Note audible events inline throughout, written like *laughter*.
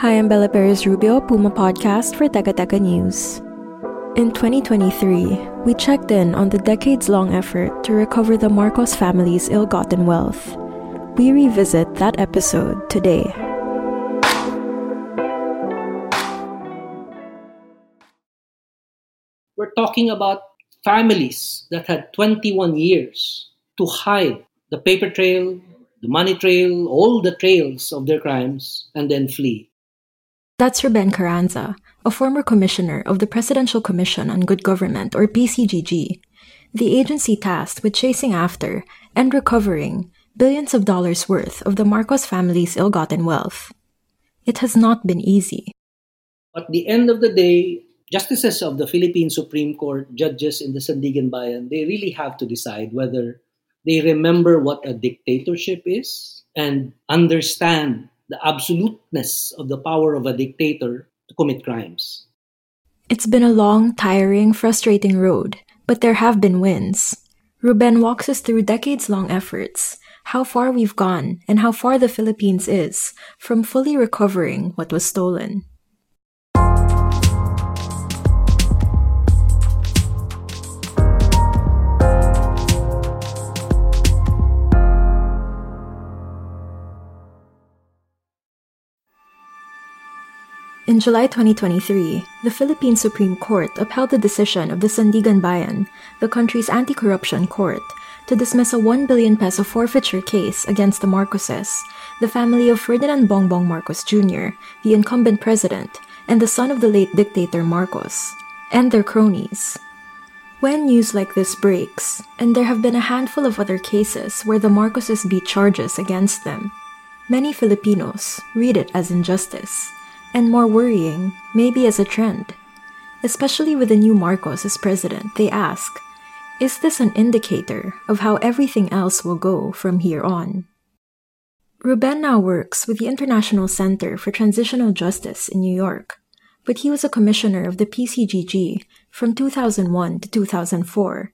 Hi, I'm Bella Perez Rubio, Puma Podcast for Teka Teka News. In 2023, we checked in on the decades long effort to recover the Marcos family's ill gotten wealth. We revisit that episode today. We're talking about families that had 21 years to hide the paper trail, the money trail, all the trails of their crimes, and then flee. That's Ruben Carranza, a former commissioner of the Presidential Commission on Good Government, or PCGG, the agency tasked with chasing after and recovering billions of dollars worth of the Marcos family's ill gotten wealth. It has not been easy. At the end of the day, justices of the Philippine Supreme Court, judges in the Sandiganbayan, they really have to decide whether they remember what a dictatorship is and understand the absoluteness of the power of a dictator to commit crimes. It's been a long, tiring, frustrating road, but there have been wins. Ruben walks us through decades long efforts, how far we've gone, and how far the Philippines is from fully recovering what was stolen. In July 2023, the Philippine Supreme Court upheld the decision of the Sandiganbayan, the country's anti-corruption court, to dismiss a 1 billion peso forfeiture case against the Marcoses, the family of Ferdinand Bongbong Marcos Jr., the incumbent president, and the son of the late dictator Marcos, and their cronies. When news like this breaks, and there have been a handful of other cases where the Marcoses beat charges against them, many Filipinos read it as injustice and more worrying, maybe as a trend. Especially with the new Marcos as president, they ask, is this an indicator of how everything else will go from here on? Ruben now works with the International Center for Transitional Justice in New York, but he was a commissioner of the PCGG from 2001 to 2004.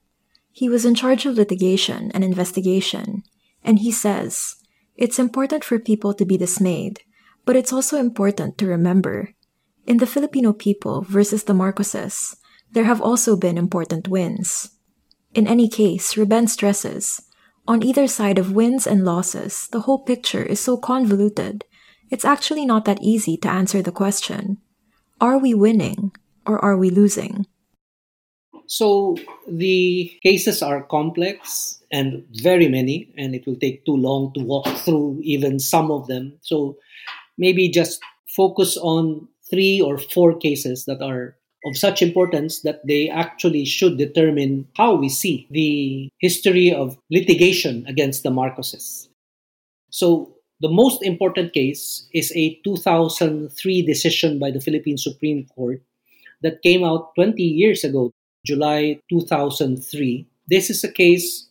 He was in charge of litigation and investigation, and he says, it's important for people to be dismayed but it's also important to remember in the Filipino people versus the Marcoses, there have also been important wins. In any case, Ruben stresses, on either side of wins and losses, the whole picture is so convoluted, it's actually not that easy to answer the question Are we winning or are we losing? So the cases are complex and very many, and it will take too long to walk through even some of them. So maybe just focus on three or four cases that are of such importance that they actually should determine how we see the history of litigation against the Marcoses. So, the most important case is a 2003 decision by the Philippine Supreme Court that came out 20 years ago, July 2003. This is a case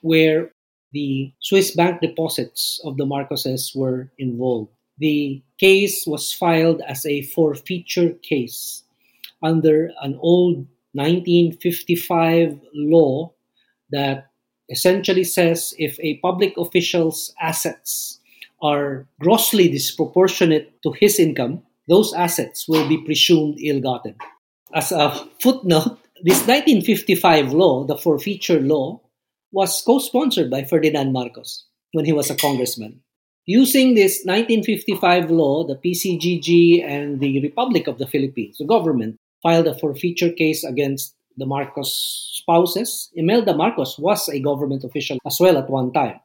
where the Swiss bank deposits of the Marcoses were involved. The case was filed as a forfeiture case under an old 1955 law that essentially says if a public official's assets are grossly disproportionate to his income, those assets will be presumed ill gotten. As a footnote, this 1955 law, the forfeiture law, was co sponsored by Ferdinand Marcos when he was a congressman. Using this 1955 law, the PCGG and the Republic of the Philippines, the government, filed a forfeiture case against the Marcos spouses. Imelda Marcos was a government official as well at one time.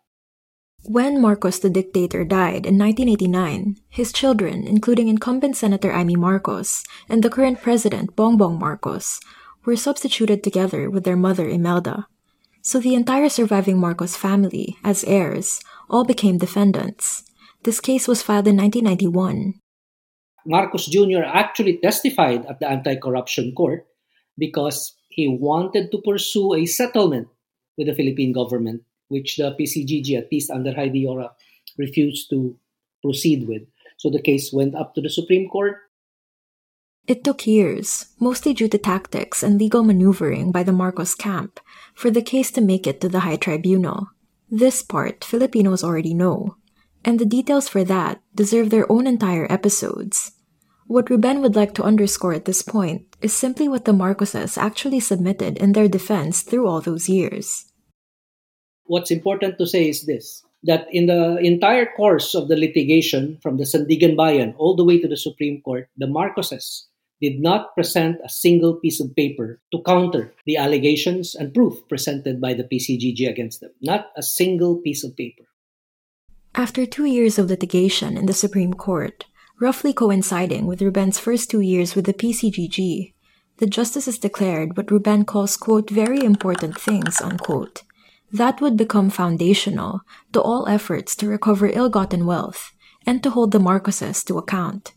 When Marcos the dictator died in 1989, his children, including incumbent Senator Imee Marcos and the current president Bongbong Marcos, were substituted together with their mother Imelda. So the entire surviving Marcos family, as heirs, all became defendants. This case was filed in 1991. Marcos Jr. actually testified at the anti corruption court because he wanted to pursue a settlement with the Philippine government which the PCGG, at least under Haydee Yorac, refused to proceed with. So the case went up to the Supreme Court. It took years, mostly due to tactics and legal maneuvering by the Marcos camp, for the case to make it to the High Tribunal. This part Filipinos already know, and the details for that deserve their own entire episodes. What Ruben would like to underscore at this point is simply what the Marcoses actually submitted in their defense through all those years what's important to say is this that in the entire course of the litigation from the Sandiganbayan all the way to the Supreme Court, the Marcoses did not present a single piece of paper to counter the allegations and proof presented by the PCGG against them. Not a single piece of paper. After two years of litigation in the Supreme Court, roughly coinciding with Ruben's first two years with the PCGG, the justices declared what Ruben calls, quote, very important things, unquote, that would become foundational to all efforts to recover ill gotten wealth and to hold the Marcoses to account.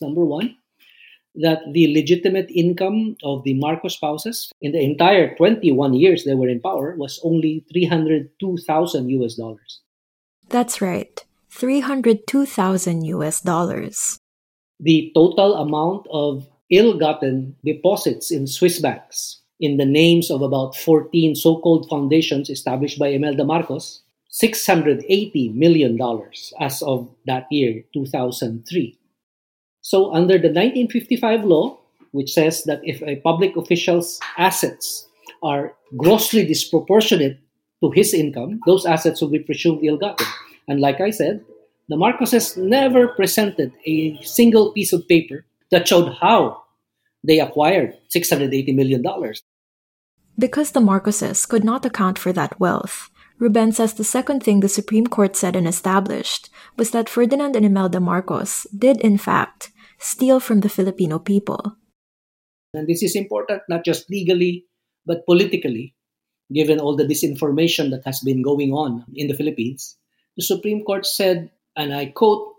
Number one, that the legitimate income of the Marcos spouses in the entire 21 years they were in power was only 302,000 US dollars. That's right, 302,000 US dollars. The total amount of ill gotten deposits in Swiss banks in the names of about 14 so called foundations established by Imelda Marcos, $680 million as of that year, 2003. So, under the 1955 law, which says that if a public official's assets are grossly disproportionate to his income, those assets will be presumed ill gotten. And like I said, the Marcoses never presented a single piece of paper that showed how they acquired $680 million. Because the Marcoses could not account for that wealth, Ruben says the second thing the Supreme Court said and established was that Ferdinand and Imelda Marcos did, in fact, steal from the Filipino people. And this is important not just legally, but politically, given all the disinformation that has been going on in the Philippines. The Supreme Court said, and I quote,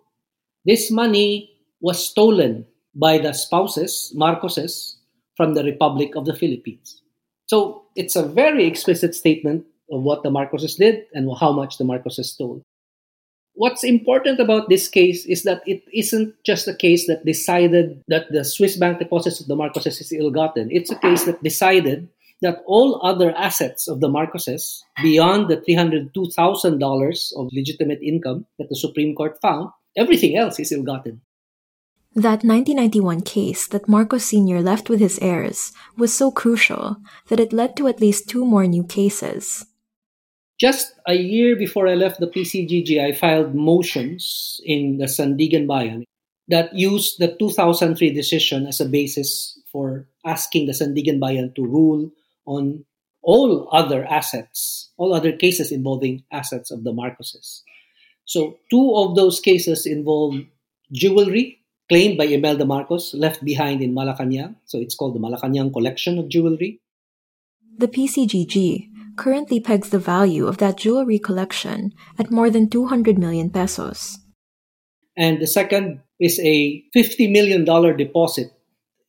this money was stolen by the spouses, Marcoses, from the Republic of the Philippines. So it's a very explicit statement of what the Marcoses did and how much the Marcoses stole. What's important about this case is that it isn't just a case that decided that the Swiss bank deposits of the Marcoses is ill gotten. It's a case that decided that all other assets of the Marcoses, beyond the $302,000 of legitimate income that the Supreme Court found, everything else is ill gotten. That 1991 case that Marcos Sr. left with his heirs was so crucial that it led to at least two more new cases. Just a year before I left the PCGG, I filed motions in the Sandiganbayan that used the 2003 decision as a basis for asking the Sandiganbayan to rule on all other assets, all other cases involving assets of the Marcoses. So, two of those cases involve jewelry claimed by Imelda Marcos, left behind in Malacanang. So it's called the Malacanang Collection of Jewelry. The PCGG currently pegs the value of that jewelry collection at more than 200 million pesos. And the second is a $50 million deposit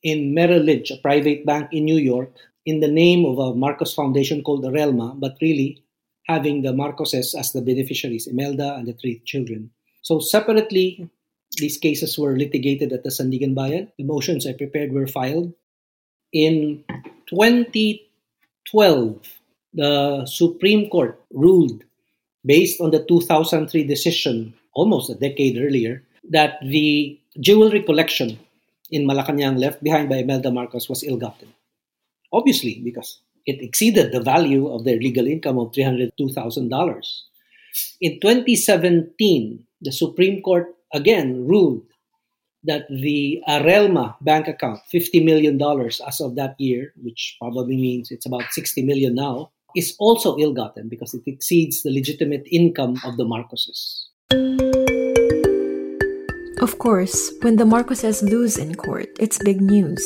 in Merrill Lynch, a private bank in New York, in the name of a Marcos Foundation called the Relma, but really having the Marcoses as the beneficiaries, Imelda and the three children. So separately, these cases were litigated at the Sandiganbayan. The motions I prepared were filed. In 2012, the Supreme Court ruled, based on the 2003 decision, almost a decade earlier, that the jewelry collection in Malacanang left behind by Imelda Marcos was ill-gotten. Obviously, because it exceeded the value of their legal income of $302,000. In 2017, the Supreme Court again ruled that the Arelma bank account, $50 million as of that year, which probably means it's about 60 million now, is also ill gotten because it exceeds the legitimate income of the Marcoses. Of course, when the Marcoses lose in court, it's big news.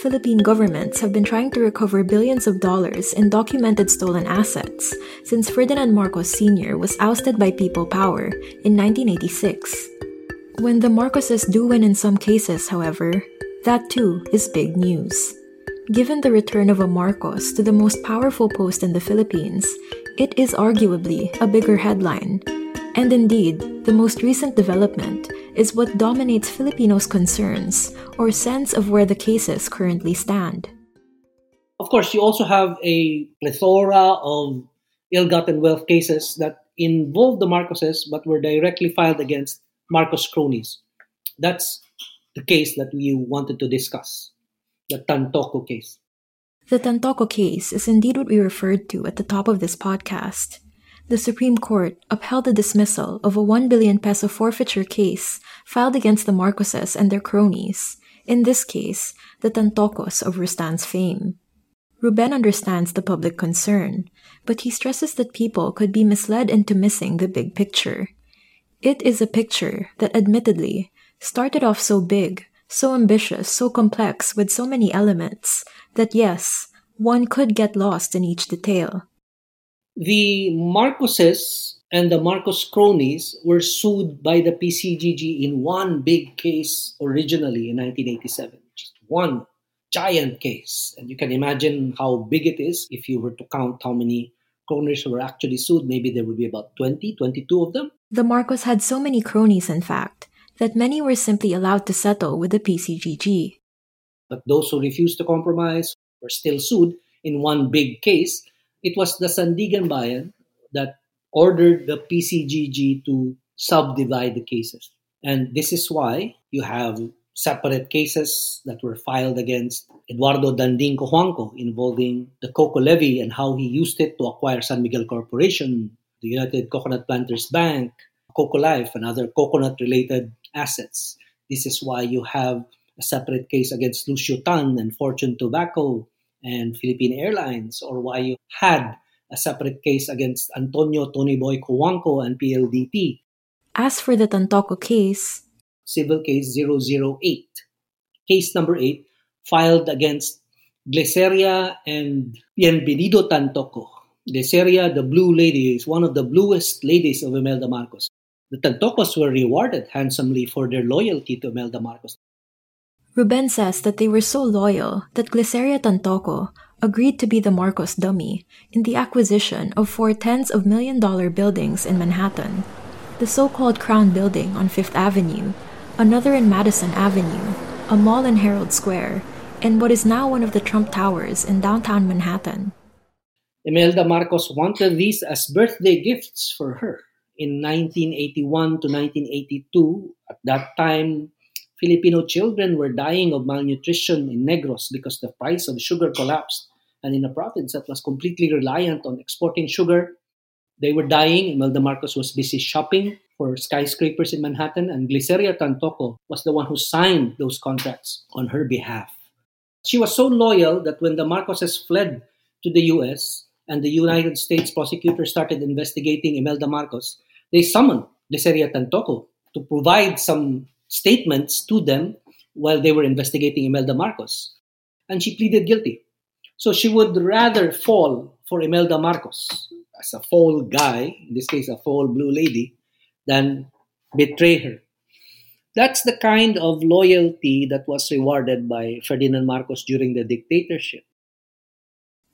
Philippine governments have been trying to recover billions of dollars in documented stolen assets since Ferdinand Marcos Sr. was ousted by People Power in 1986. When the Marcoses do win in some cases, however, that too is big news. Given the return of a Marcos to the most powerful post in the Philippines, it is arguably a bigger headline. And indeed, the most recent development is what dominates Filipinos' concerns or sense of where the cases currently stand. Of course, you also have a plethora of ill gotten wealth cases that involve the Marcoses but were directly filed against Marcos cronies. That's the case that we wanted to discuss, the Tantoco case. The Tantoco case is indeed what we referred to at the top of this podcast. The Supreme Court upheld the dismissal of a 1 billion peso forfeiture case filed against the Marcoses and their cronies, in this case, the Tantocos of Rustan's fame. Ruben understands the public concern, but he stresses that people could be misled into missing the big picture. It is a picture that admittedly started off so big, so ambitious, so complex with so many elements that yes, one could get lost in each detail. The Marcoses and the Marcos cronies were sued by the PCGG in one big case originally in 1987. Just one giant case. And you can imagine how big it is if you were to count how many cronies were actually sued. Maybe there would be about 20, 22 of them. The Marcos had so many cronies, in fact, that many were simply allowed to settle with the PCGG. But those who refused to compromise were still sued in one big case. It was the Sandiganbayan that ordered the PCGG to subdivide the cases. And this is why you have separate cases that were filed against Eduardo Danding Cojuangco involving the Coco levy and how he used it to acquire San Miguel Corporation, the United Coconut Planters Bank, Coco Life, and other coconut related assets. This is why you have a separate case against Lucio Tan and Fortune Tobacco and Philippine Airlines, or why you had a separate case against Antonio Tony Boy and PLDT. As for the Tantoco case, Civil Case 008, case number 8, filed against Gliceria and Bienvenido Tantoco, Gliceria, the blue lady, is one of the bluest ladies of Imelda Marcos. The Tantocos were rewarded handsomely for their loyalty to Imelda Marcos. Ruben says that they were so loyal that Gliceria Tantoco agreed to be the Marcos dummy in the acquisition of four tens of million dollar buildings in Manhattan the so called Crown Building on Fifth Avenue, another in Madison Avenue, a mall in Herald Square, and what is now one of the Trump Towers in downtown Manhattan. Imelda Marcos wanted these as birthday gifts for her. In 1981 to 1982, at that time, Filipino children were dying of malnutrition in Negros because the price of sugar collapsed. And in a province that was completely reliant on exporting sugar, they were dying. Imelda Marcos was busy shopping for skyscrapers in Manhattan, and Gliceria Tantoco was the one who signed those contracts on her behalf. She was so loyal that when the Marcoses fled to the US, and the United States prosecutors started investigating Imelda Marcos, they summoned Gliceria Tantoco to provide some statements to them while they were investigating Imelda Marcos. And she pleaded guilty. So she would rather fall for Imelda Marcos as a fall guy, in this case, a fall blue lady, than betray her. That's the kind of loyalty that was rewarded by Ferdinand Marcos during the dictatorship.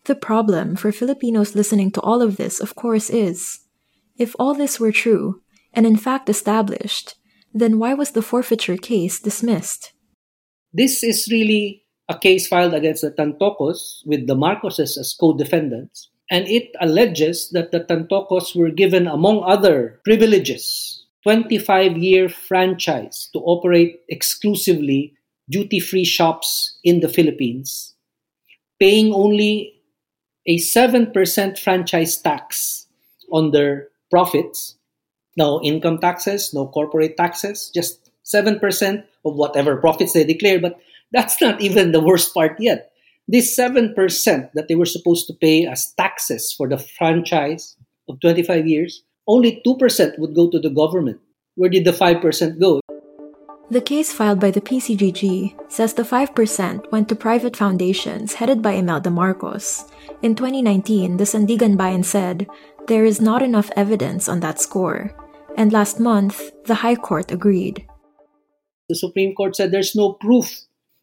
The problem for Filipinos listening to all of this, of course, is if all this were true, and in fact established, then why was the forfeiture case dismissed? This is really a case filed against the Tantocos with the Marcoses as co defendants, and it alleges that the Tantocos were given, among other privileges, 25 year franchise to operate exclusively duty free shops in the Philippines, paying only a 7% franchise tax on their profits, no income taxes, no corporate taxes, just 7% of whatever profits they declare. But that's not even the worst part yet. This 7% that they were supposed to pay as taxes for the franchise of 25 years, only 2% would go to the government. Where did the 5% go? The case filed by the PCGG says the 5% went to private foundations headed by Imelda Marcos. In 2019, the Sandiganbayan said there is not enough evidence on that score. And last month, the High Court agreed. The Supreme Court said there's no proof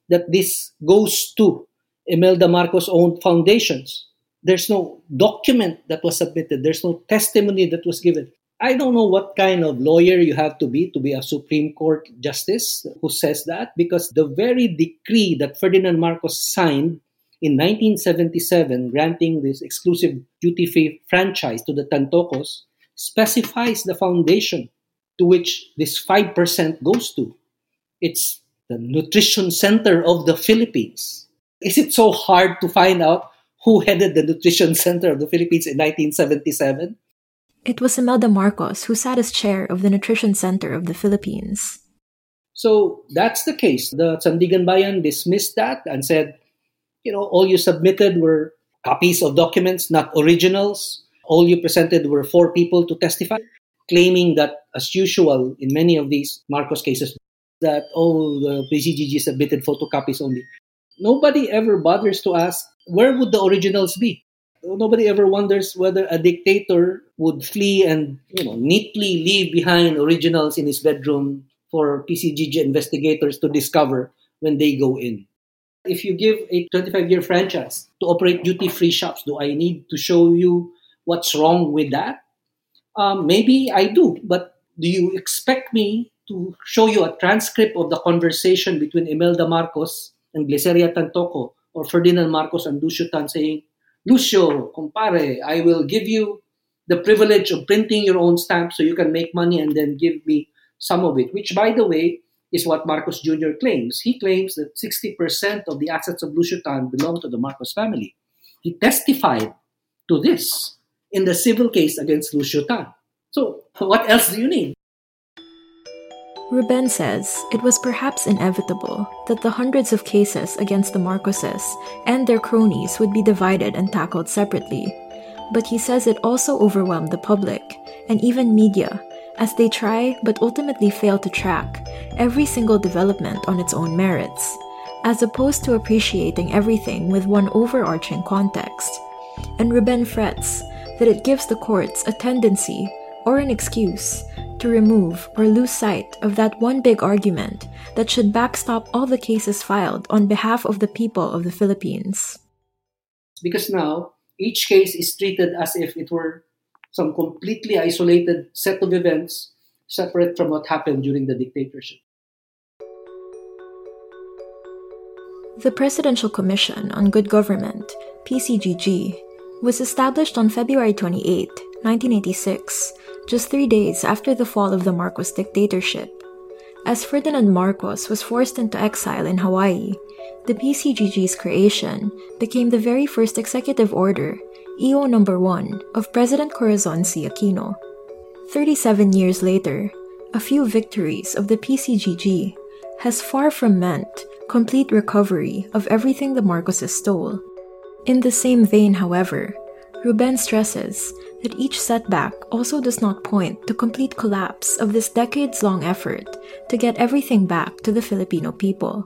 that this goes to Imelda Marcos' own foundations. There's no document that was submitted. There's no testimony that was given. I don't know what kind of lawyer you have to be to be a Supreme Court justice who says that because the very decree that Ferdinand Marcos signed in 1977 granting this exclusive duty free franchise to the Tantocos specifies the foundation to which this 5% goes to. It's the nutrition center of the Philippines. Is it so hard to find out who headed the nutrition *laughs* center of the Philippines in 1977? It was Imelda Marcos who sat as chair of the Nutrition Center of the Philippines. So that's the case. The Sandiganbayan dismissed that and said, you know, all you submitted were copies of documents, not originals. All you presented were four people to testify, claiming that, as usual in many of these Marcos cases, that, oh, the PCGG submitted photocopies only. Nobody ever bothers to ask, where would the originals be? Nobody ever wonders whether a dictator would flee and you know neatly leave behind originals in his bedroom for PCGG investigators to discover when they go in. If you give a 25 year franchise to operate duty free shops, do I need to show you what's wrong with that? Um, maybe I do, but do you expect me to show you a transcript of the conversation between Imelda Marcos and Gliceria Tantoco or Ferdinand Marcos and Lucio saying, Lucio, compare, I will give you the privilege of printing your own stamp so you can make money and then give me some of it, which, by the way, is what Marcos Jr. claims. He claims that 60% of the assets of Lucio Tan belong to the Marcos family. He testified to this in the civil case against Lucio Tan. So, *laughs* what else do you need? Ruben says it was perhaps inevitable that the hundreds of cases against the Marcoses and their cronies would be divided and tackled separately. But he says it also overwhelmed the public and even media as they try but ultimately fail to track every single development on its own merits, as opposed to appreciating everything with one overarching context. And Ruben frets that it gives the courts a tendency or an excuse to remove or lose sight of that one big argument that should backstop all the cases filed on behalf of the people of the Philippines. Because now, each case is treated as if it were some completely isolated set of events separate from what happened during the dictatorship. The Presidential Commission on Good Government, PCGG, was established on February 28, 1986, just three days after the fall of the Marcos dictatorship. As Ferdinand Marcos was forced into exile in Hawaii, the PCGG's creation became the very first executive order, EO number 1, of President Corazon C. Aquino. 37 years later, a few victories of the PCGG has far from meant complete recovery of everything the Marcoses stole. In the same vein, however, Ruben stresses that each setback also does not point to complete collapse of this decades long effort to get everything back to the Filipino people.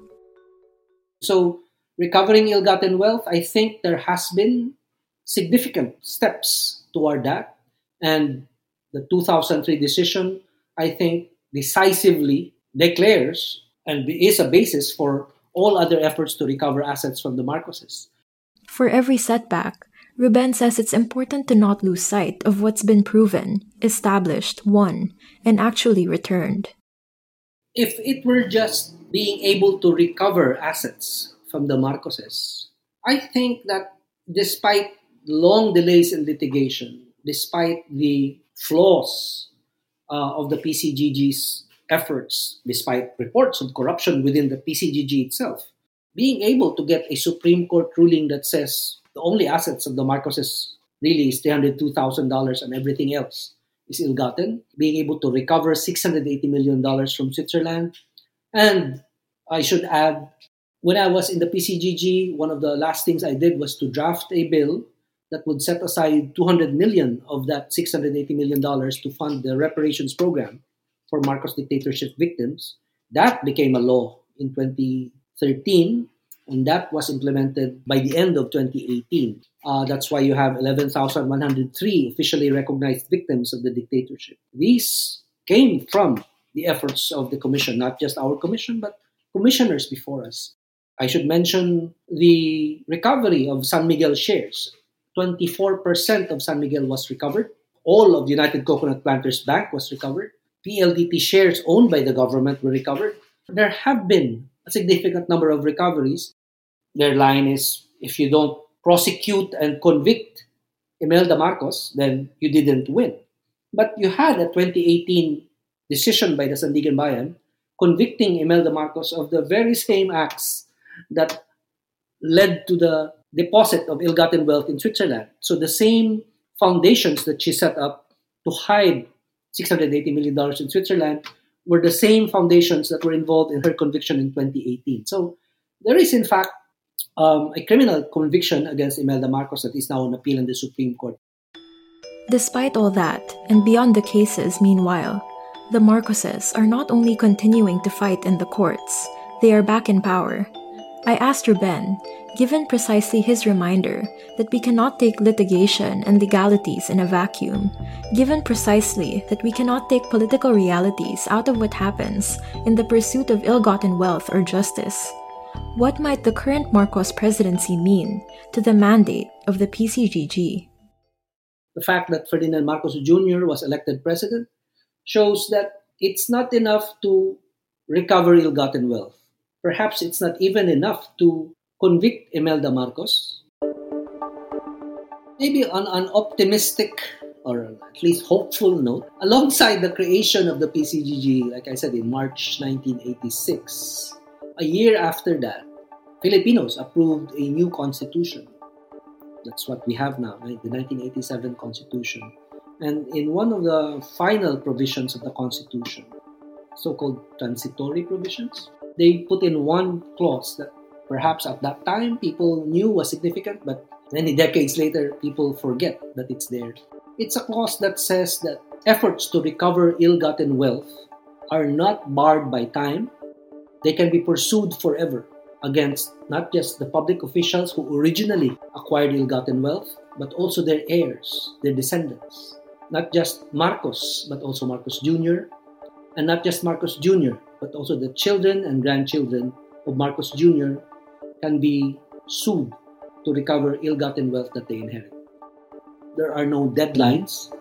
So, recovering ill gotten wealth, I think there has been significant steps toward that. And the 2003 decision, I think, decisively declares and is a basis for all other efforts to recover assets from the Marcoses. For every setback, Ruben says it's important to not lose sight of what's been proven, established, won, and actually returned. If it were just being able to recover assets from the Marcoses, I think that despite long delays in litigation, despite the flaws uh, of the PCGG's efforts, despite reports of corruption within the PCGG itself, being able to get a Supreme Court ruling that says the only assets of the Marcoses really is $302,000 and everything else is ill gotten, being able to recover $680 million from Switzerland. And I should add, when I was in the PCGG, one of the last things I did was to draft a bill that would set aside 200 million of that 680 million dollars to fund the reparations program for Marcos dictatorship victims. That became a law in 2013 and that was implemented by the end of 2018. Uh, that's why you have 11,103 officially recognized victims of the dictatorship. These came from the efforts of the commission, not just our commission, but commissioners before us. I should mention the recovery of San Miguel shares. 24% of San Miguel was recovered. All of the United Coconut Planters Bank was recovered. PLDT shares owned by the government were recovered. There have been a significant number of recoveries. Their line is if you don't prosecute and convict Imelda Marcos, then you didn't win. But you had a 2018 decision by the Sandiganbayan convicting Imelda Marcos of the very same acts that led to the deposit of ill-gotten wealth in Switzerland. So the same foundations that she set up to hide $680 million in Switzerland were the same foundations that were involved in her conviction in 2018. So there is, in fact, um, a criminal conviction against Imelda Marcos that is now on appeal in the Supreme Court. Despite all that, and beyond the cases, meanwhile, the Marcoses are not only continuing to fight in the courts, they are back in power. I asked Ruben, given precisely his reminder that we cannot take litigation and legalities in a vacuum, given precisely that we cannot take political realities out of what happens in the pursuit of ill gotten wealth or justice, what might the current Marcos presidency mean to the mandate of the PCGG? The fact that Ferdinand Marcos Jr. was elected president shows that it's not enough to recover ill gotten wealth. Perhaps it's not even enough to convict Imelda Marcos. Maybe on an optimistic or at least hopeful note, alongside the creation of the PCGG, like I said, in March 1986, a year after that, Filipinos approved a new constitution. That's what we have now, right? the 1987 constitution. And in one of the final provisions of the constitution, so called transitory provisions, they put in one clause that perhaps at that time people knew was significant, but many decades later people forget that it's there. It's a clause that says that efforts to recover ill gotten wealth are not barred by time, they can be pursued forever against not just the public officials who originally acquired ill gotten wealth, but also their heirs, their descendants. Not just Marcos, but also Marcos Jr., and not just Marcos Jr., but also the children and grandchildren of Marcos Jr. can be sued to recover ill gotten wealth that they inherit. There are no deadlines,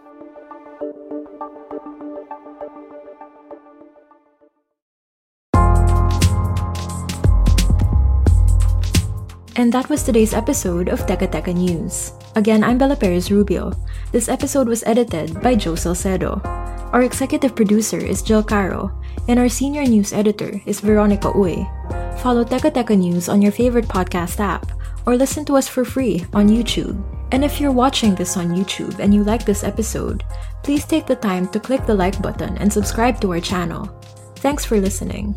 And that was today's episode of Teka Teka News. Again, I'm Bella Perez Rubio. This episode was edited by Joe Salcedo. Our executive producer is Jill Caro, and our senior news editor is Veronica Uy. Follow Teka Teka News on your favorite podcast app, or listen to us for free on YouTube. And if you're watching this on YouTube and you like this episode, please take the time to click the like button and subscribe to our channel. Thanks for listening.